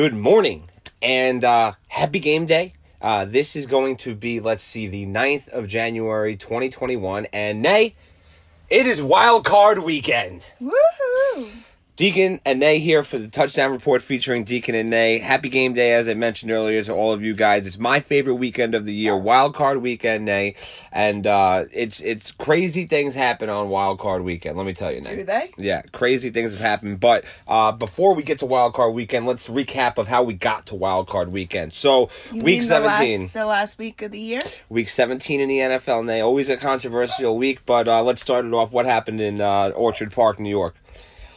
good morning and uh, happy game day. Uh, this is going to be, let's see, the 9th of January 2021. And nay, it is wild card weekend. Woohoo! Deacon and Nay here for the touchdown report featuring Deacon and Nay. Happy game day, as I mentioned earlier to all of you guys. It's my favorite weekend of the year, Wild Card Weekend, Nay, and uh, it's it's crazy things happen on Wild Card Weekend. Let me tell you, Nay. Do they? Yeah, crazy things have happened. But uh, before we get to Wild Card Weekend, let's recap of how we got to Wild Card Weekend. So You week mean the last- seventeen, The last, week of the year? week seventeen in the NFL, Nay. Always a controversial week, but uh, let's start it off. What happened in uh, Orchard Park, New York?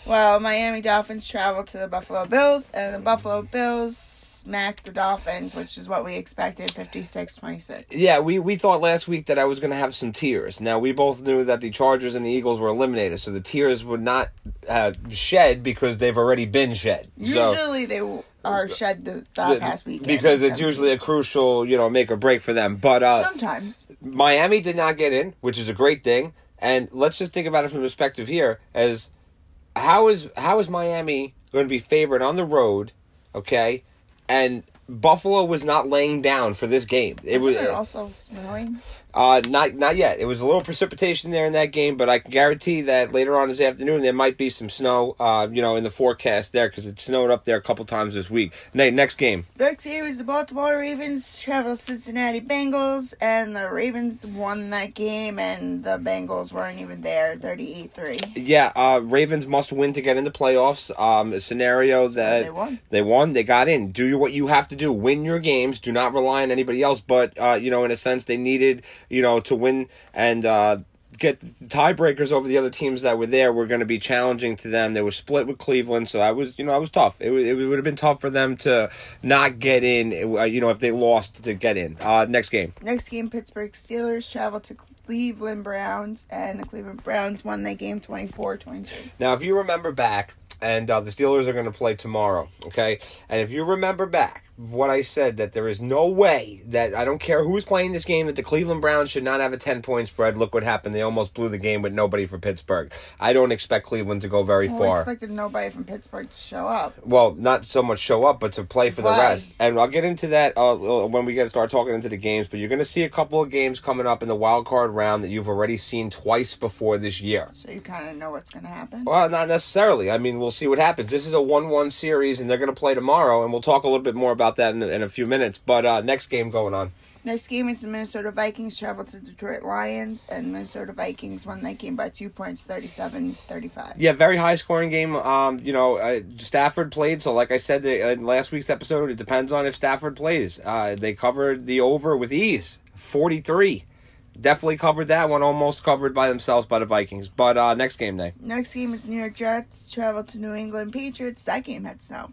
Well, Miami Dolphins traveled to the Buffalo Bills, and the Buffalo Bills smacked the Dolphins, which is what we expected 56 26. Yeah, we, we thought last week that I was going to have some tears. Now, we both knew that the Chargers and the Eagles were eliminated, so the tears would not uh, shed because they've already been shed. So, Usually they are shed the, the the- past weekend. because it's 17. usually a crucial, you know, make or break for them. But uh, Sometimes. Miami did not get in, which is a great thing. And let's just think about it from the perspective here as how is how is Miami going to be favored on the road, okay? And Buffalo was not laying down for this game. It Isn't was it also snowing? Uh, not not yet. It was a little precipitation there in that game, but I can guarantee that later on this afternoon there might be some snow. Uh, you know, in the forecast there because it snowed up there a couple times this week. Nate, next game. Next game is the Baltimore Ravens travel to Cincinnati Bengals, and the Ravens won that game, and the Bengals weren't even there, 38 3. Yeah, uh, Ravens must win to get in the playoffs. Um, a scenario So that they won. They won. They got in. Do what you have to do. Win your games. Do not rely on anybody else. But uh, you know, in a sense, they needed you know to win and. Uh, Get tiebreakers over the other teams that were there were going to be challenging to them. They were split with Cleveland, so I was, you know, I was tough. It, would- it would have been tough for them to not get in. uh, You know, if they lost to get in. Uh, next game. Next game, Pittsburgh Steelers travel to Cleveland Browns, and the Cleveland Browns won that game 24 22. Now, if you remember back, and uh, the Steelers are going to play tomorrow, okay? And if you remember back, what I said that there is no way that I don't care who's playing this game that the Cleveland Browns should not have a 10 point spread. Look what happened. They almost blew the game with nobody for Pittsburgh. I don't expect Cleveland to go very Well, we far. expected nobody from Pittsburgh to show up. well, not so much show up, but to play To for the rest. And I'll get into that uh, when we get to start talking into the games. But you're going to see a couple of games coming up in the wild card round that you've already seen twice before this year. So you kind of know what's going to happen. Well, not necessarily. I mean, we'll see what happens. This is a one-one series, and they're going to play tomorrow, and we'll talk a little bit more about that in, in a few minutes. But uh, next game going on. Next game is the Minnesota Vikings travel to Detroit Lions, and Minnesota Vikings won that game by two points, 37 35. Yeah, very high-scoring game. Um, you know, uh, Stafford played, so like I said in last week's episode, it depends on if Stafford plays. Uh, they covered the over with ease, forty-three. Definitely covered that one, almost covered by themselves by the Vikings. But uh, next game day. Next game is New York Jets travel to New England Patriots. That game had snow.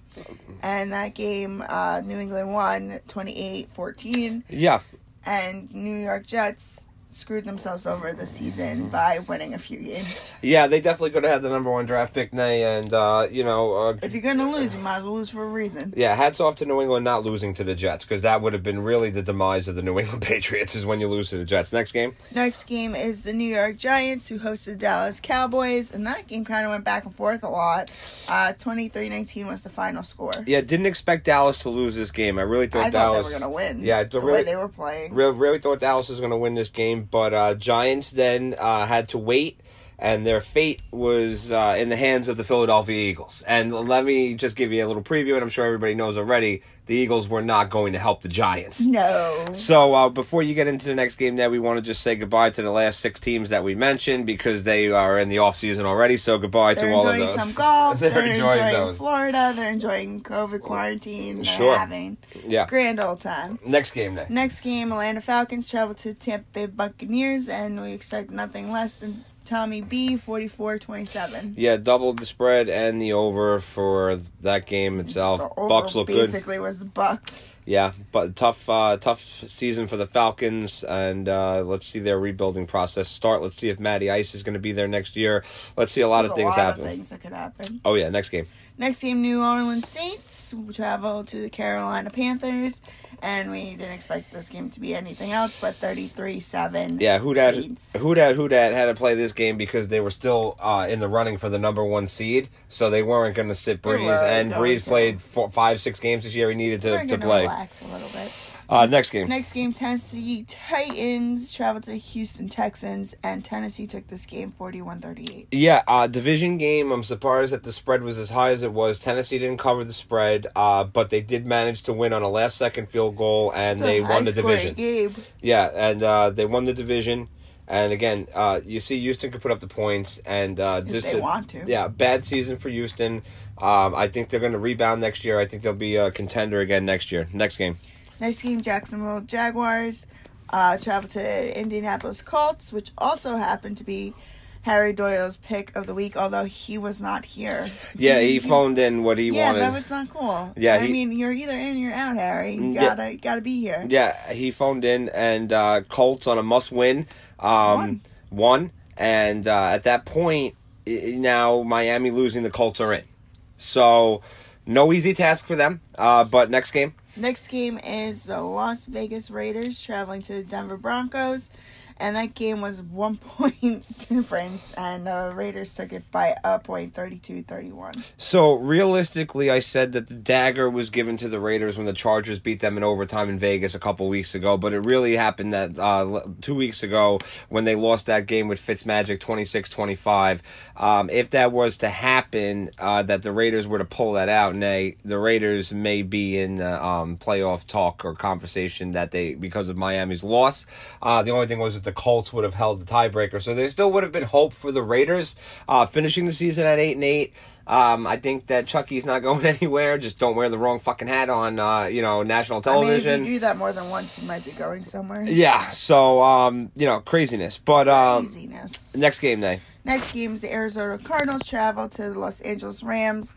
And that game, uh, New England won 28 14. Yeah, And New York Jets screwed themselves over this season by winning a few games. yeah, they definitely could have had the number one draft pick, Nay, and uh, you know, uh, If you're going to lose, you might as well lose for a reason. Yeah, hats off to New England not losing to the Jets because that would have been really the demise of the New England Patriots is when you lose to the Jets. Next game, Next game is the New York Giants, who hosted the Dallas Cowboys, and that game kind of went back and forth a lot. Uh, 23-19 was the final score. yeah, didn't expect Dallas to lose this game. I really thought I thought Dallas. they were going to win. Yeah, the the way they were playing. really, really thought Dallas was going to win this game, but uh, Giants then uh, had to wait. And their fate was uh, in the hands of the Philadelphia Eagles. And let me just give you a little preview, and I'm sure everybody knows already. The Eagles were not going to help the Giants. No. So uh, before you get into the next game, there we want to just say goodbye to the last six teams that we mentioned because they are in the off season already. So goodbye They're to all of those. They're enjoying some golf. they're, they're, enjoying, enjoying, those. Florida. They're enjoying COVID quarantine. They're Sure. having Yeah. grand old time. Next game day. Next game, Atlanta Falcons travel to Tampa Bay Buccaneers, and we expect nothing less than Tommy B 44-27. Yeah, doubled the spread and the over for that game itself. The over Bucks look good. basically was the Bucks. Yeah, but tough, uh, tough season for the Falcons, and uh, let's see their rebuilding process start. Let's see if Matty Ice is going to be there next year. Let's see a lot There's of a things lot happen. of things that could happen. Oh yeah, next game. Next game, New Orleans Saints travel to the Carolina Panthers, and we didn't expect this game to be anything else but 33-7. Yeah, who that Saints. who that who that had to play this game because they were still uh, in the running for the number one seed, so they weren't going to sit Brees. And Brees to. played four, five, six games this year. He needed to, to play. relax a little bit. Uh, next game. Next game, Tennessee Titans traveled to Houston Texans, and Tennessee took this game 41-38. Yeah, uh, division game. I'm surprised that the spread was as high as it was. Tennessee didn't cover the spread, uh, but they did manage to win on a last second field goal, and they won the division. Game. Yeah, and uh, they won the division. And again, uh, you see Houston could put up the points, and uh, If just they a- want to. Yeah, bad season for Houston. Um, I think they're going to rebound next year. I think they'll be a contender again next year. Next game. Next game, Jacksonville Jaguars uh, travel to Indianapolis Colts, which also happened to be Harry Doyle's pick of the week, although he was not here. Yeah, he phoned in what he Yeah, wanted. Yeah, that was not cool. Yeah, I mean, you're either in, or you're out, Harry. You gotta, gotta be here. Yeah, he phoned in and uh, Colts on a must win. Um, Won. won. And uh, at that point, now Miami losing, the Colts are in. So, no easy task for them. Uh, but next game. Next game is the Las Vegas Raiders traveling to the Denver Broncos, and that game was one point difference, and the Raiders took it by a point, 32-31. So realistically, I said that the dagger was given to the Raiders when the Chargers beat them in overtime in Vegas a couple weeks ago. But it really happened that uh, two weeks ago when they lost that game with Fitzmagic 26-25. Um, if that was to happen, uh, that the Raiders were to pull that out, nay, the Raiders may be in the um, playoff talk or conversation that they because of Miami's loss. Uh, the only thing was that the Colts would have held the tiebreaker, so there still would have been hope for the Raiders uh, finishing the season at eight and eight. Um, I think that Chucky's not going anywhere. Just don't wear the wrong fucking hat on, uh, you know, national I mean, television. if you do that more than once, you might be going somewhere. yeah, so um, you know, craziness. But um, Craziness. next game day. Next game is the Arizona Cardinals travel to the Los Angeles Rams.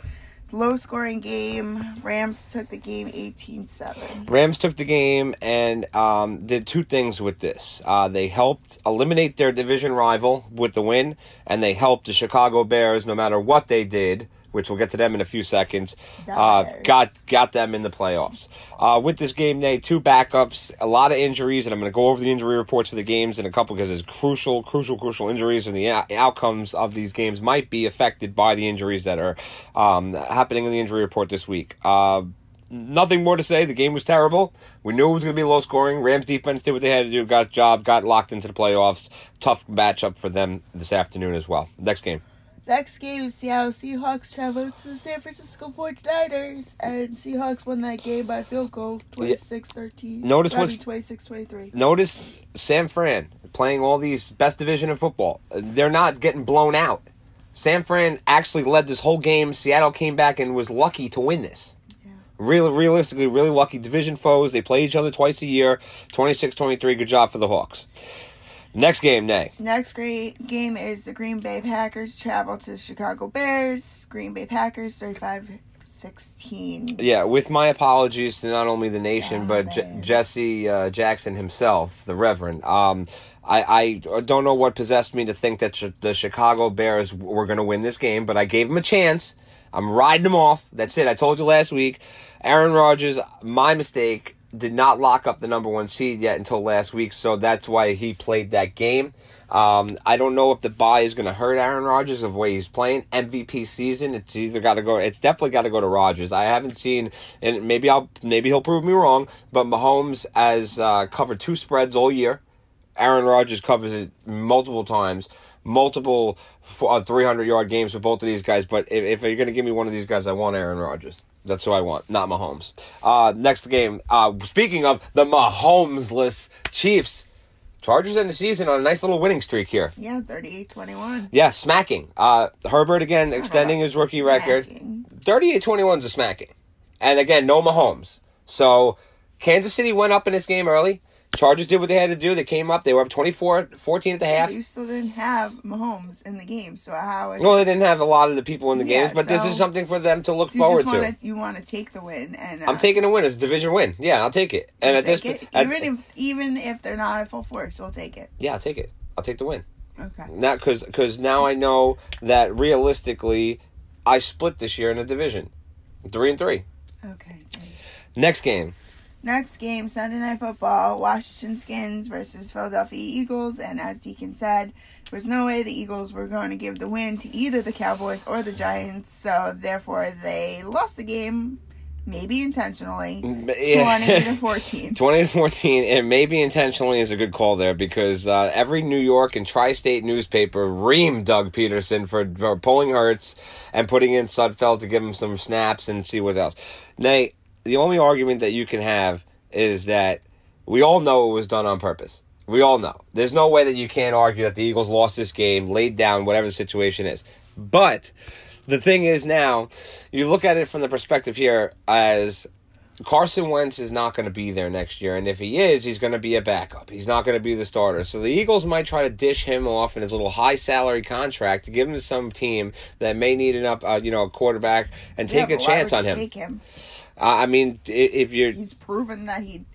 Low scoring game. Rams took the game 18 7. Rams took the game and um, did two things with this. Uh, they helped eliminate their division rival with the win, and they helped the Chicago Bears, no matter what they did, which we'll get to them in a few seconds, uh, got got them in the playoffs. Uh, with this game day, two backups, a lot of injuries, and I'm going to go over the injury reports for the games in a couple because it's crucial, crucial, crucial injuries, and the out- outcomes of these games might be affected by the injuries that are um, happening in the injury report this week. Uh, nothing more to say. The game was terrible. We knew it was going to be low scoring. Rams defense did what they had to do, got a job, got locked into the playoffs. Tough matchup for them this afternoon as well. Next game. Next game is Seattle Seahawks travel to the San Francisco 49ers. And Seahawks won that game by field goal 26 13. Notice what's- 26 23. Notice San Fran playing all these best division in football. They're not getting blown out. San Fran actually led this whole game. Seattle came back and was lucky to win this. Real, realistically, really lucky division foes. They play each other twice a year. 26-23. Good job for the Hawks. Next game, Nay. Next great game is the Green Bay Packers travel to the Chicago Bears. Green Bay Packers 35 16. Yeah, with my apologies to not only the nation Yeah, but J- Jesse uh, Jackson himself, the Reverend. Um, I, I don't know what possessed me to think that ch- the Chicago Bears were going to win this game, but I gave them a chance. I'm riding them off. That's it. I told you last week. Aaron Rodgers, my mistake, did not lock up the number one seed yet until last week, so that's why he played that game. Um, I don't know if the bye is going to hurt Aaron Rodgers of way he's playing. MVP season, it's either got to go. It's definitely got to go to Rodgers. I haven't seen, and maybe I'll maybe he'll prove me wrong. But Mahomes has uh, covered two spreads all year. Aaron Rodgers covers it multiple times, multiple uh, 300 yard games for both of these guys. But if, if you're going to give me one of these guys, I want Aaron Rodgers. That's who I want, not Mahomes. Uh, next game. Uh, speaking of the Mahomesless Chiefs, Chargers end the season on a nice little winning streak here. Yeah, 38 21. Yeah, smacking. Uh, Herbert again extending his rookie record. 38-21 is a smacking. And again, no Mahomes. So Kansas City went up in this game early. Chargers did what they had to do. They came up. They were up 24 14 at the half. You still didn't have Mahomes in the game, so how is Well, they didn't have a lot of the people in the Yeah, games, but this is something for them to look you forward just to. you want to take the win and uh, I'm taking a win. It's a division win. Yeah, I'll take it. And at this, it? at- even if even if they're not at full force, you'll take it. yeah, I'll take it. I'll take the win. Okay. Not because because now I know that realistically, I split this year in a division, three and three. Okay. Next game. Next game, Sunday Night Football, Washington Skins versus Philadelphia Eagles. And as Deacon said, there was no way the Eagles were going to give the win to either the Cowboys or the Giants. So therefore, they lost the game, maybe intentionally, yeah. 20 to 14. 20 to 14, and maybe intentionally is a good call there because uh, every New York and tri state newspaper reamed Doug Pederson for, for pulling Hurts and putting in Sudfeld to give him some snaps and see what else. Nay, the only argument that you can have is that we all know it was done on purpose. We all know. There's no way that you can't argue that the Eagles lost this game, laid down, whatever the situation is. But the thing is now, you look at it from the perspective here as Carson Wentz is not going to be there next year, and if he is, he's going to be a backup. He's not going to be the starter. So the Eagles might try to dish him off in his little high salary contract to give him to some team that may need an up, uh, you know, a quarterback and take Yeah, a chance on him. Take him. I mean, if you're He's proven that he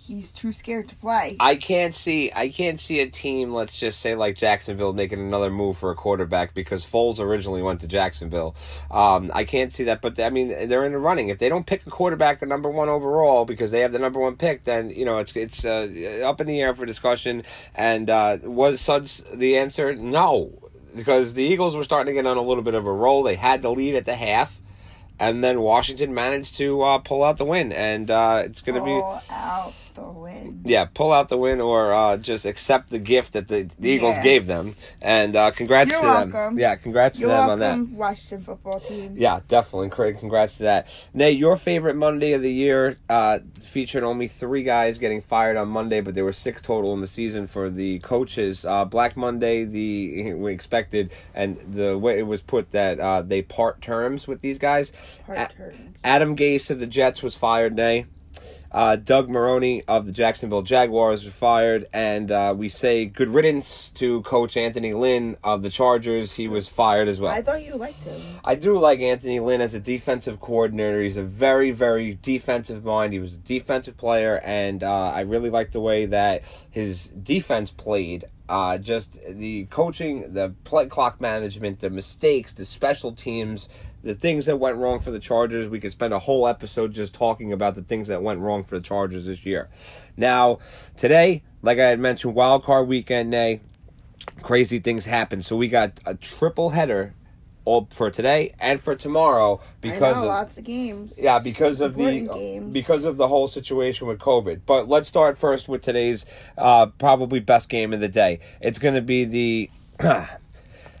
he's too scared to play. I can't see I can't see a team, let's just say like Jacksonville, making another move for a quarterback because Foles originally went to Jacksonville. Um, I can't see that, but I mean they're in the running. If they don't pick a quarterback, the number one overall, because they have the number one pick, then you know it's it's uh, up in the air for discussion. And uh, was Suds the answer? No, because the Eagles were starting to get on a little bit of a roll. They had the lead at the half. And then Washington managed to uh, pull out the win, and uh, it's going to be out the win. yeah, pull out the win or uh, just accept the gift that the, the Eagles Yeah. gave them. And uh, congrats You're to them. Yeah, congrats You're to them welcome, on that. Washington football team. Yeah, definitely. Craig, congrats to that. Nate, your favorite Monday of the year uh, featured only three guys getting fired on Monday, but there were six total in the season for the coaches. Uh, Black Monday, the we expected, and the way it was put that uh, they part terms with these guys. Part A- terms. Adam Gase of the Jets was fired, Nay. Uh, Doug Maroney of the Jacksonville Jaguars was fired, and uh, we say good riddance to Coach Anthony Lynn of the Chargers. He was fired as well. I thought you liked him. I do like Anthony Lynn as a defensive coordinator. He's a very, very defensive mind. He was a defensive player, and uh, I really like the way that his defense played. Uh, just the coaching, the play clock management, the mistakes, the special teams, the things that went wrong for the Chargers. We could spend a whole episode just talking about the things that went wrong for the Chargers this year. Now, today, like I had mentioned, wild card weekend, nay, crazy things happen. So we got a triple header all for today and for tomorrow because know, of lots of games. yeah because of the Important games. because of the whole situation with COVID. But let's start first with today's uh, probably best game of the day. It's going to be the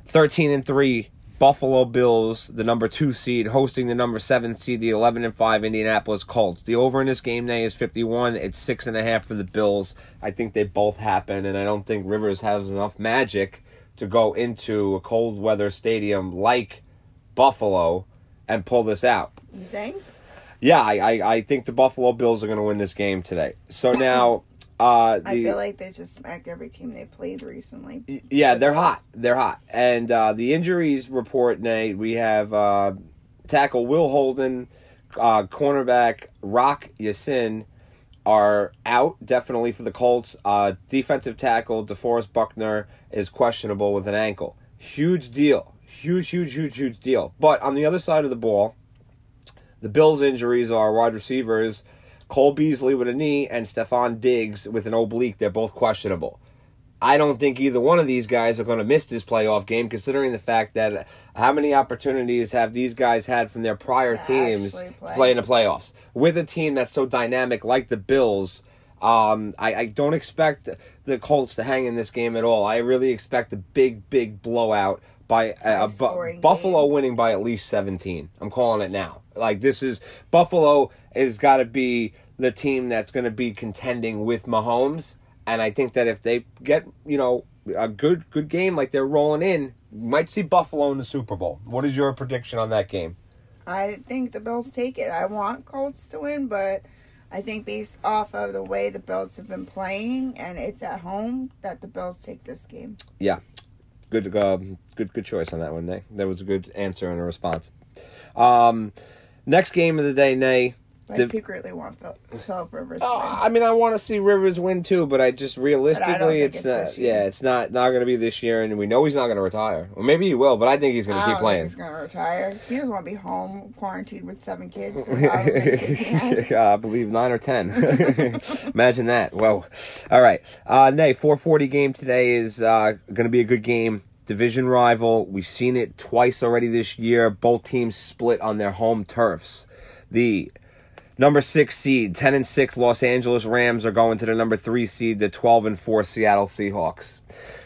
thirteen and three. Buffalo Bills, the number two seed, hosting the number seven seed, the eleven and five Indianapolis Colts. The over in this game day is fifty one. It's six and a half for the Bills. I think they both happen, and I don't think Rivers has enough magic to go into a cold weather stadium like Buffalo and pull this out. You think? Yeah, I, I, I think the Buffalo Bills are going to win this game today. So now, uh, the, I feel like they just smacked every team they played recently. yeah, they're hot. They're hot. And uh, the injuries report, Nate, we have uh, tackle Will Holden, uh, cornerback Rock Ya-Sin are out definitely for the Colts. Uh, defensive tackle DeForest Buckner is questionable with an ankle. Huge deal. Huge, huge, huge, huge deal. But on the other side of the ball, the Bills' injuries are wide receivers Cole Beasley with a knee and Stefon Diggs with an oblique. They're both questionable. I don't think either one of these guys are going to miss this playoff game, considering the fact that how many opportunities have these guys had from their prior To teams actually to play. play in the playoffs with a team that's so dynamic like the Bills. Um, I, I don't expect the Colts to hang in this game at all. I really expect a big, big blowout by a, a Bu- Buffalo game. winning by at least 17. I'm calling it now. Like this is Buffalo has got to be the team that's going to be contending with Mahomes, and I think that if they get you know a good good game like they're rolling in, you might see Buffalo in the Super Bowl. What is your prediction on that game? I think the Bills take it. I want Colts to win, but I think based off of the way the Bills have been playing and it's at home, that the Bills take this game. Yeah, good um, good good choice on that one, Nay. That was a good answer and a response. Um, next game of the day, Nay. But The- I secretly want Phil, Philip Rivers. Oh, to win. I mean, I want to see Rivers win too, but I just realistically, think it's, it's not. Yeah, it's not not going to be this year, and we know he's not going to retire. Or maybe he will, but I think he's going to keep think playing. He's gonna retire. He doesn't want to be home quarantined with seven kids. kids has. I believe nine or ten. Imagine that. Whoa. All right. Uh, Nay, 440 game today is uh, going to be a good game. Division rival. We've seen it twice already this year. Both teams split on their home turfs. The number six seed, 10 and 6 Los Angeles Rams are going to the number three seed, the 12 and 4 Seattle Seahawks.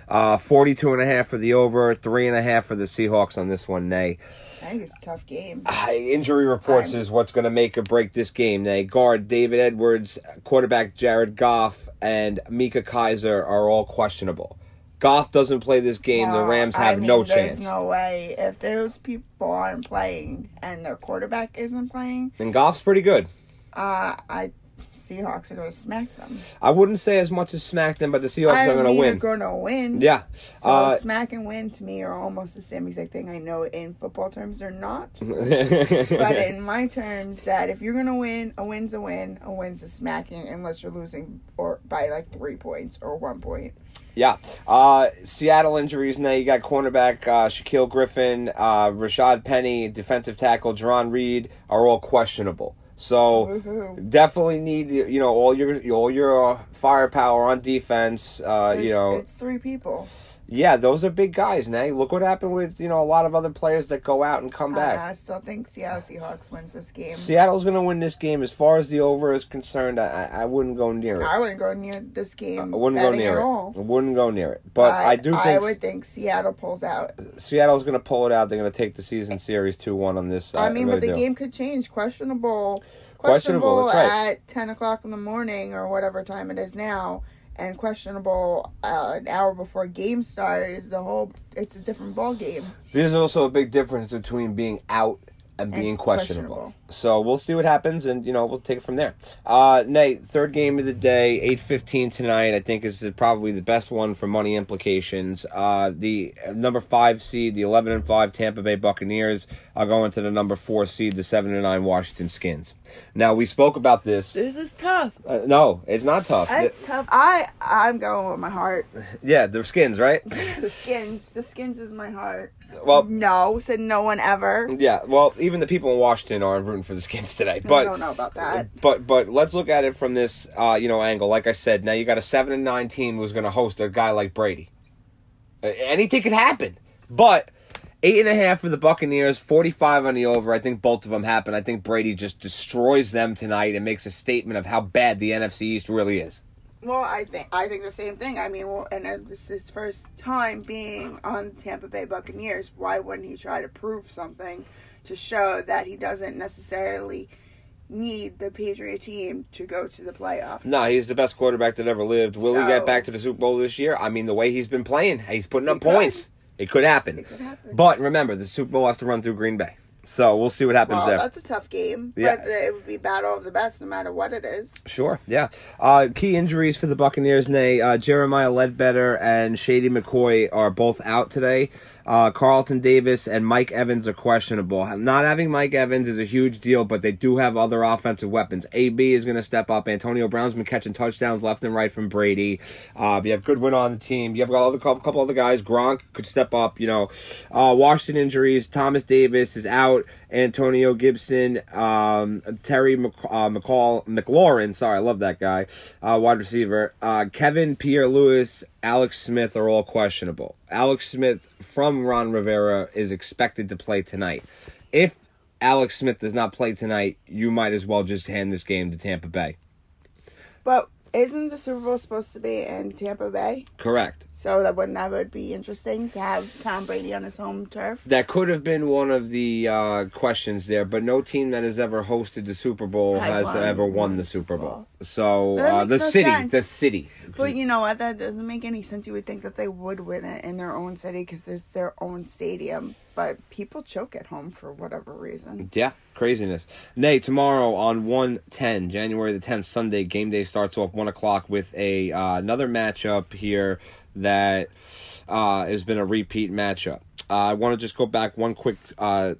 Uh, 42 and a half for the over, three and a half for the Seahawks on this one, Nay. I think it's a tough game. Uh, injury reports I'm- is what's going to make or break this game. They guard David Edwards, quarterback Jared Goff, and Micah Kiser are all questionable. Goff doesn't play this game. the Rams I have mean, no there's chance. no way if those people aren't playing and their quarterback isn't playing. And Goff's pretty good. Uh, I Seahawks are going to smack them. I wouldn't say as much as smack them, but the Seahawks I are going to win. They're going to win. Yeah. So Uh, smack and win to me are almost the same exact thing. I know in football terms they're not, but in my terms, that if you're gonna win, a win's a win, a win's a smacking, unless you're losing or by like three points or one point. Yeah. Uh, Seattle injuries now. You got cornerback uh, Shaquill Griffin, uh, Rashaad Penny, defensive tackle Jarran Reed are all questionable. So Woohoo. definitely need you know all your all your uh, firepower on defense. Uh, you know, it's three people. Yeah, those are big guys. Now look what happened with you know a lot of other players that go out and come Uh, back. I still think Seattle Seahawks wins this game. Seattle's going to win this game. As far as the over is concerned, I, I wouldn't go near it. I wouldn't go near this game. I wouldn't go near at it. all. I wouldn't go near it. But I, do think I would think Seattle pulls out. Seattle's going to pull it out. They're going to take the season series 2 1 on this. I mean, really but the do. game could change. Questionable. Questionable, Questionable, that's right. at ten o'clock in the morning or whatever time it is now, and questionable uh, an hour before game start is the whole. It's a different ball game. There's also a big difference between being out and being questionable. questionable. So we'll see what happens, and you know we'll take it from there. Uh, Nate, third game of the day, eight fifteen tonight. I think is probably the best one for money implications. Uh, the number five seed, the eleven and five Tampa Bay Buccaneers, are going to the number four seed, the seven and nine Washington Skins. Now we spoke about this. This is tough. Uh, no, it's not tough. It's tough. I I'm going with my heart. yeah, they're skins, right? The skins. The skins is my heart. Well, No, said no one ever. yeah. Well, even the people in Washington aren't rooting for the skins today. But I don't know about that. But but let's look at it from this uh, you know angle. Like I said, now you got a seven and nine team who's going to host a guy like Brady. Anything could happen, but eight and a half for the Buccaneers, forty five on the over. I think both of them happen. I think Brady just destroys them tonight and makes a statement of how bad the NFC East really is. Well, I think I think the same thing. I mean, well, and uh, this is his first time being on Tampa Bay Buccaneers. Why wouldn't he try to prove something to show that he doesn't necessarily need the Patriot team to go to the playoffs? No, he's the best quarterback that ever lived. Will he get back to the Super Bowl this year? I mean, the way he's been playing, he's putting up He could. points. It could. It could happen. But remember, the Super Bowl has to run through Green Bay. So we'll see what happens well, there. that's a tough game. Yeah. But it would be battle of the best no matter what it is. Sure, yeah. Uh, key injuries for the Buccaneers, Nay. Uh, Jeremiah Ledbetter and Shady McCoy are both out today. Uh, Carlton Davis and Mike Evans are questionable. Not having Mike Evans is a huge deal, but they do have other offensive weapons. AB is going to step up. Antonio Brown's been catching touchdowns left and right from Brady. Uh, you have Goodwin on the team. You have got a couple, other guys. Gronk could step up. You know, uh, Washington injuries. Thomas Davis is out. Antonio Gibson, um, Terry Mc, uh, McCall, McLaurin. Sorry, I love that guy. Uh, wide receiver. Uh, Kevin Pierre-Louis, Alex Smith are all questionable. Alex Smith from Ron Rivera is expected to play tonight. If Alex Smith does not play tonight, you might as well just hand this game to Tampa Bay. But isn't the Super Bowl supposed to be in Tampa Bay? Correct. So that wouldn't that would be interesting to have Tom Brady on his home turf. That could have been one of the uh, questions there, but no team that has ever hosted the Super Bowl Has has, won- ever won won the Super Bowl. Bowl. So uh, the no city, sense. the city. But you know what? That doesn't make any sense. You would think that they would win it in their own city because it's their own stadium. But people choke at home for whatever reason. Yeah, craziness. Nay, tomorrow on one ten, January the tenth, Sunday game day starts off one o'clock with a uh, another matchup here that uh, has been a repeat matchup. Uh, I want to just go back one quick uh,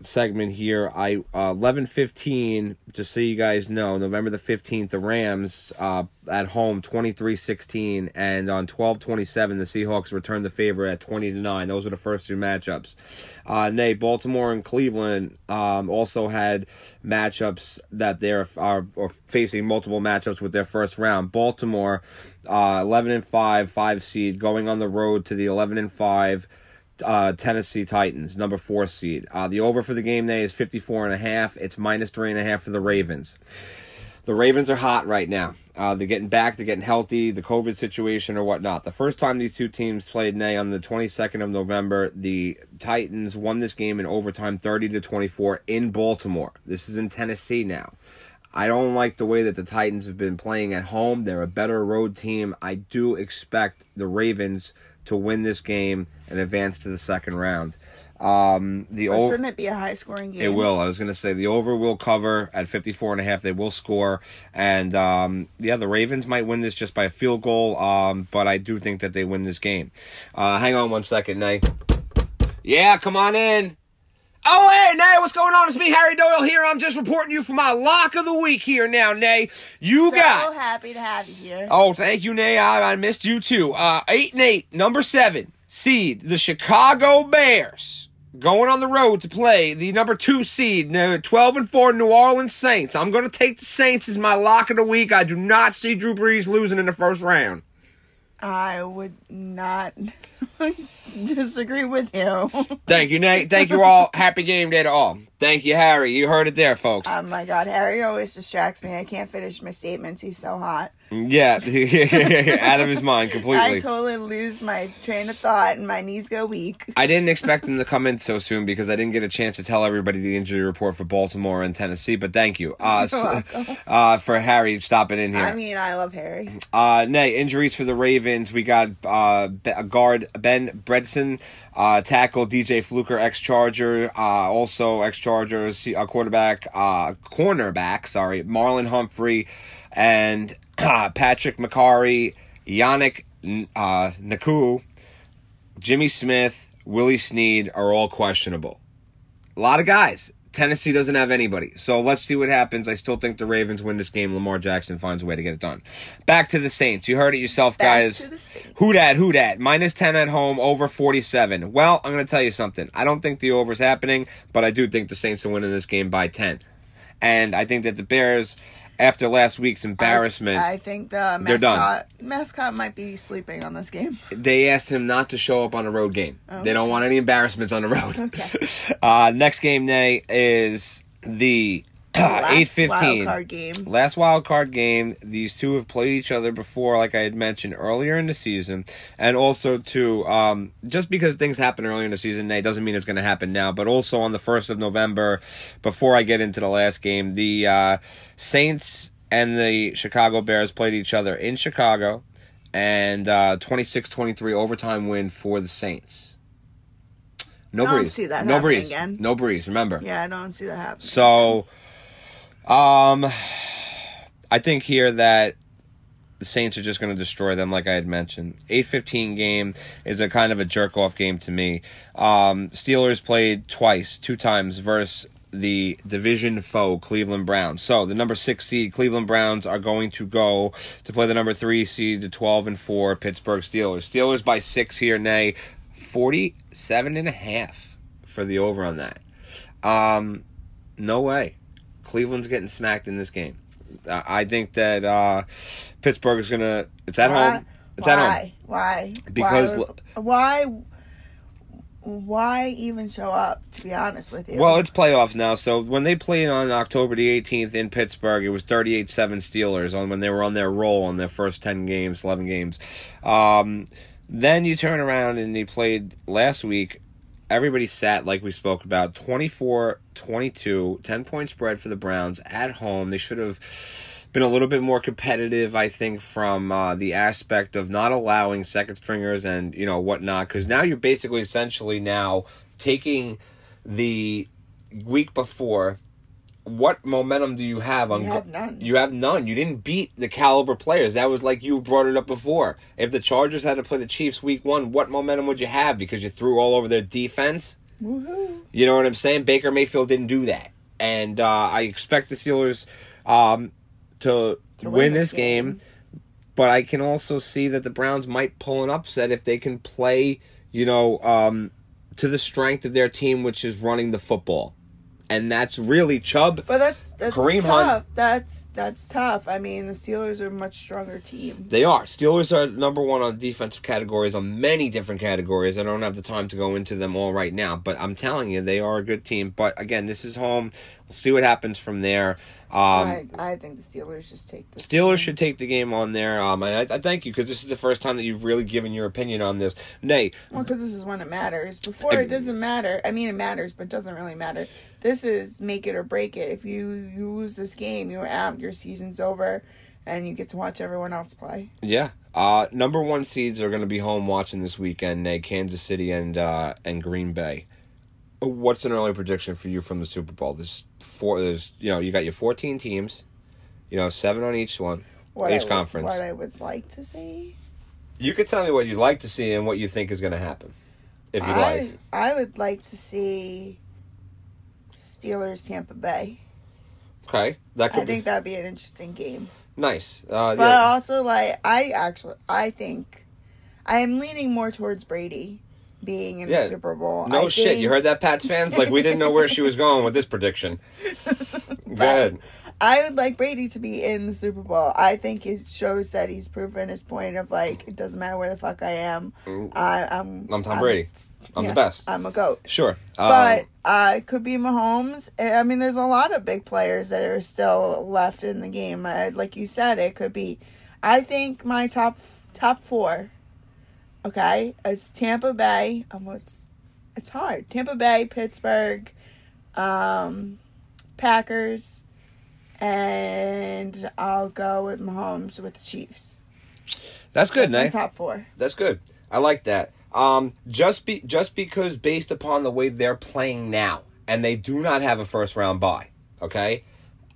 segment here. I uh, eleven fifteen. Just so you guys know, November the fifteenth, the Rams uh, at home 23-16, and on twelve twenty seven, the Seahawks returned the favor at twenty to nine. Those are the first two matchups. Uh, nay, Baltimore and Cleveland um, also had matchups that they're are, are facing multiple matchups with their first round. Baltimore, uh, eleven and five, five seed, going on the road to the eleven and five uh, Tennessee Titans, number four seed. Uh, the over for the game day is 54 and a half. It's minus three and a half for the Ravens. The Ravens are hot right now. Uh, they're getting back, they're getting healthy, the COVID situation or whatnot. The first time these two teams played Nay on the 22nd of November, the Titans won this game in overtime 30 to 24 in Baltimore. This is in Tennessee now. I don't like the way that the Titans have been playing at home. They're a better road team. I do expect the Ravens to win this game and advance to the second round. Um, the over, shouldn't it be a high scoring game? it will. I was going to say the over will cover at 54 and a half. They will score. And um, yeah, the Ravens might win this just by a field goal, um, but I do think that they win this game. Uh, hang on one second, Nay. Yeah, come on in. Oh, hey, Nay, what's going on? It's me, Harry Doyle here. I'm just reporting you for my lock of the week here now, Nay. You So got. So happy to have you here. Oh, thank you, Nay. I, I missed you too. Uh, eight and eight, number seven seed, the Chicago Bears, going on the road to play the number two seed, no, twelve and four New Orleans Saints. I'm going to take the Saints as my lock of the week. I do not see Drew Brees losing in the first round. I would not disagree with you. Thank you, Nate. Thank you all. Happy game day to all. Thank you, Harry. You heard it there, folks. oh my god, Harry always distracts me. I can't finish my statements. He's so hot. yeah, out of his mind completely. I totally lose my train of thought and my knees go weak. I didn't expect him to come in so soon because I didn't get a chance to tell everybody the injury report for Baltimore and Tennessee. But thank you uh, so- uh, for Harry stopping in here. I mean, I love Harry. Uh, nay, injuries for the Ravens. We got uh, guard Ben Bredeson, uh, tackle DJ Fluker, ex Charger, uh, also ex Chargers, uh, quarterback, uh, cornerback, sorry, Marlon Humphrey, and uh, Patrick Mekari, Yannick uh, Ngakoue, Jimmy Smith, Willie Snead are all questionable. A lot of guys. Tennessee doesn't have anybody. So let's see what happens. I still think the Ravens win this game. Lamar Jackson finds a way to get it done. Back to the Saints. You heard it yourself, Back guys. to the Saints. Who dat? Who dat? Minus 10 at home, over 47. Well, I'm going to tell you something. I don't think the over is happening, but I do think the Saints are winning this game by 10. And I think that the Bears, after last week's embarrassment, I, I think the mascot mascot might be sleeping on this game. they asked him not to show up on a road game. They don't want any embarrassments on the road. Okay. Uh, next game day is the eight fifteen wild card game. last wild card game. These two have played each other before, like I had mentioned earlier in the season, and also to um, just because things happen earlier in the season, it doesn't mean it's going to happen now. But also on the first of November, before I get into the last game, the uh, Saints and the Chicago Bears played each other in Chicago, and uh, 26-23 overtime win for the Saints. No Don't Brees. see that no Brees. again. No Brees. Remember. Yeah, I don't see that happening. So, um, I think here that the Saints are just going to destroy them, like I had mentioned. Eight fifteen game is a kind of a jerk off game to me. Um, Steelers played twice, two times versus the division foe Cleveland Browns. So the number six seed Cleveland Browns are going to go to play the number three seed, the twelve and four Pittsburgh Steelers. Steelers by six here, nay, forty seven and a half for the over on that. Um, no way. Cleveland's getting smacked in this game. I think that uh, Pittsburgh is gonna. It's at Why? home. It's why? at home. Why? Because why, why? Why even show up? To be honest with you. Well, it's playoffs now. So when they played on October the 18th in Pittsburgh, it was 38-7 Steelers on when they were on their roll on their first 10 games, 11 games. Um, then you turn around and they played last week. Everybody sat like we spoke about 24-22, 10 point spread for the Browns at home. They should have been a little bit more competitive, I think, from uh, the aspect of not allowing second stringers and you know whatnot. Because now you're basically essentially now taking the week before. What momentum do you have on? You have none. You have none. You didn't beat the caliber players. That was like you brought it up before. If the Chargers had to play the Chiefs week one, what momentum would you have? Because you threw all over their defense. Woohoo! You know what I'm saying? Baker Mayfield didn't do that, and uh, I expect the Steelers um, to, To win, this game. But I can also see that the Browns might pull an upset if they can play, you know, um, to the strength of their team, which is running the football, and that's really Chubb. But that's that's Kareem tough. Hunt. That's that's tough. I mean, the Steelers are a much stronger team. They are. Steelers are number one on defensive categories, on many different categories. I don't have the time to go into them all right now, but I'm telling you, they are a good team. But again, this is home. We'll see what happens from there. Um, I, I think the Steelers just take this. Steelers game. should take the game on there. Um, and I, I thank you because this is the first time that you've really given your opinion on this. Nay, Well, because this is when it matters. Before I- it doesn't matter. I mean, it matters, but it doesn't really matter. This is make it or break it. If you you lose this game, you're out. Your season's over, and you get to watch everyone else play. yeah, uh, number one seeds are going to be home watching this weekend. Nay, Kansas City and uh, and Green Bay. What's an early prediction for you from the Super Bowl? There's four. There's you know you got your 14 teams, you know seven on each one, What I each would- conference. What I would like to see. You could tell me what you'd like to see and what you think is going to happen, if you I like. I would like to see Steelers Tampa Bay. Okay, that could I be think that'd be an interesting game. nice. Uh, But yeah. also, like, I actually, I think, I am leaning more towards Brady being in Yeah. the Super Bowl. No I shit, think- you heard that, Pats fans? Like we didn't know where she was going with this prediction. Go ahead. I would like Brady to be in the Super Bowl. I think it shows that he's proven his point of like, it doesn't matter where the fuck I am. I, I'm. I'm Tom Brady. I'm the best. I'm a goat. Sure. Um, But uh, it could be Mahomes. I mean, there's a lot of big players that are still left in the game. Uh, like you said, it could be. I think my top top four. Okay, it's Tampa Bay. Um, it's it's hard. Tampa Bay, Pittsburgh, um, Packers, and I'll go with Mahomes with the Chiefs. that's good, That's top four. That's good. I like that. Um, just be just because based upon the way they're playing now, and they do not have a first round bye. Okay,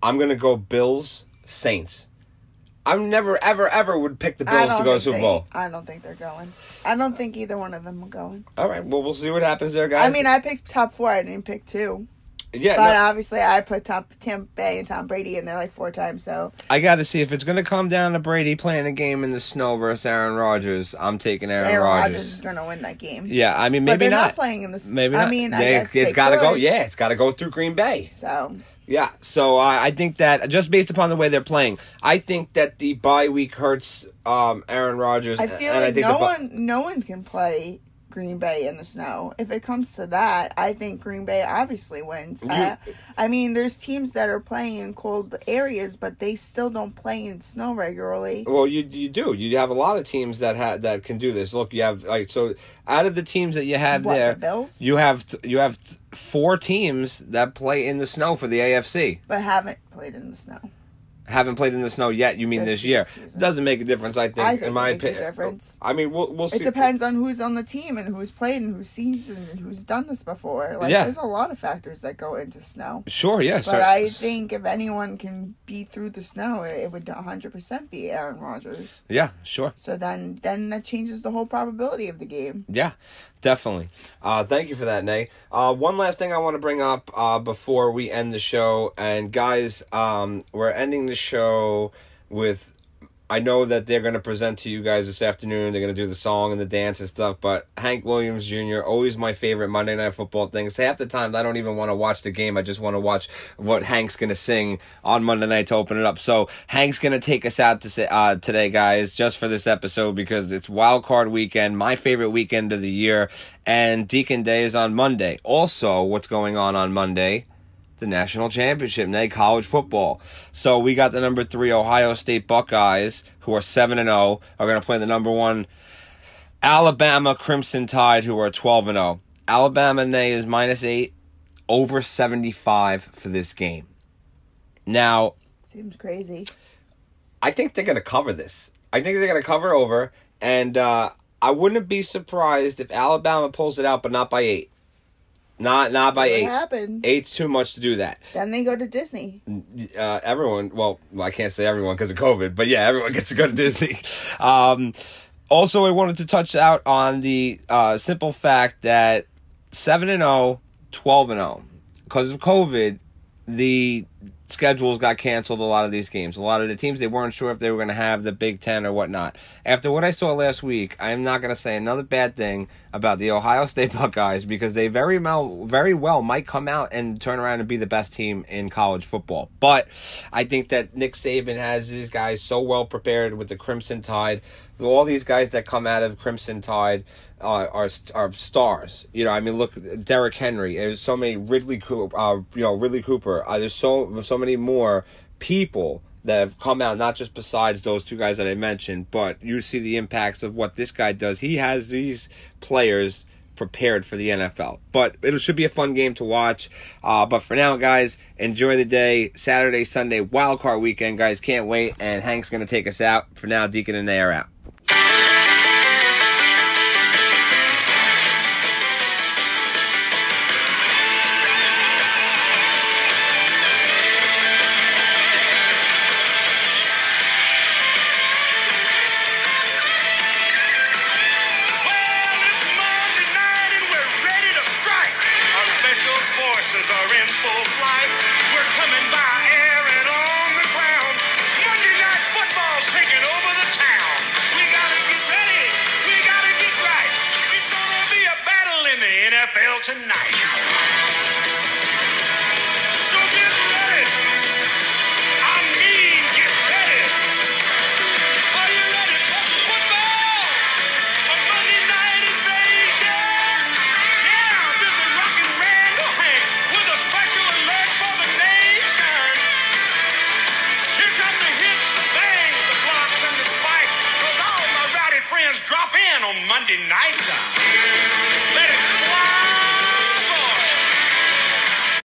I'm gonna go Bills Saints. I never ever ever would pick the Bills to go to Super they- Bowl. I don't think they're going. I don't think either one of them are going. All right, well we'll see what happens there, guys. I mean, I picked top four. I didn't pick two. yeah, But no, obviously, I put top Tampa Bay and Tom Brady in there like four times. So I got to see if it's gonna come down to Brady playing a game in the snow versus Aaron Rodgers. I'm taking Aaron, Aaron Rodgers. Is going to win that game. Yeah, I mean but maybe they're not. not. playing in this. Maybe I not. mean, I They- guess it's got to go. Yeah, it's got to go through Green Bay. So Yeah, so uh, I think that just based upon the way they're playing, I think that the bye week hurts um, Aaron Rodgers. I feel and like I think no bu- one, no one can play Green Bay in the snow. If it comes to that, I think Green Bay obviously wins. I, uh, I mean, there's teams that are playing in cold areas, but they still don't play in snow regularly. Well, you you do. You have a lot of teams that ha- that can do this. Look, you have like so out of the teams that you have What there, the Bills? you have th- you have th- four teams that play in the snow for the AFC. but haven't played in the snow. Haven't played in the snow yet. You mean This this, year? season. Doesn't make a difference. I think. I think in it my opinion, difference. I mean, we'll we'll see. It depends on who's on the team and who's played and who's seasoned and who's done this before. Like, Yeah. there's a lot of factors that go into snow. Sure. Yeah. But I think if anyone can be through the snow, it, it would 100% be Aaron Rodgers. Yeah. Sure. So then, then that changes the whole probability of the game. Yeah, definitely. Uh, thank you for that, Nay. Uh, one last thing I want to bring up uh, before we end the show, and guys, um, we're ending the show with. I know that they're going to present to you guys this afternoon. They're going to do the song and the dance and stuff. But Hank Williams Jr. always my favorite Monday Night Football thing. So half the times I don't even want to watch the game. I just want to watch what Hank's going to sing on Monday night to open it up. So Hank's going to take us out to say, uh, today, guys, just for this episode because it's Wild Card Weekend, my favorite weekend of the year, and Deacon Day is on Monday. Also, what's going on on Monday? The national championship, nay, college football. So we got the number three Ohio State Buckeyes, who are seven and zero, are going to play the number one Alabama Crimson Tide, who are twelve and zero. Alabama nay is minus eight, over seventy five for this game. Now, Seems crazy. I think they're going to cover this. I think they're going to cover over, and uh, I wouldn't be surprised if Alabama pulls it out, but not by eight. Not not by What eight. happens? Eight's too much to do that. Then they go to Disney. uh, everyone. Well, I can't say everyone because of COVID, but yeah, everyone gets to go to Disney. Um, also, I wanted to touch out on the uh, simple fact that 7 and 0, 12 and 0. Because of COVID, the schedules got canceled a lot of these games. A lot of the teams they weren't sure if they were going to have the Big Ten or whatnot. After what I saw last week, I am not going to say another bad thing about the Ohio State Buckeyes because they very well, very well might come out and turn around and be the best team in college football. But I think that Nick Saban has these guys so well prepared with the Crimson Tide. All these guys that come out of Crimson Tide uh, are are stars. You know, I mean, look, Derrick Henry. There's so many Ridley Cooper. Uh, you know, Ridley Cooper. Uh, there's so so many more people that have come out, not just besides those two guys that I mentioned, but you see the impacts of what this guy does. He has these players prepared for the NFL. But it should be a fun game to watch. Uh, but for now, guys, enjoy the day. Saturday, Sunday, wild card weekend, guys. Can't wait. And Hank's going to take us out. For now, Deacon and Nay are out.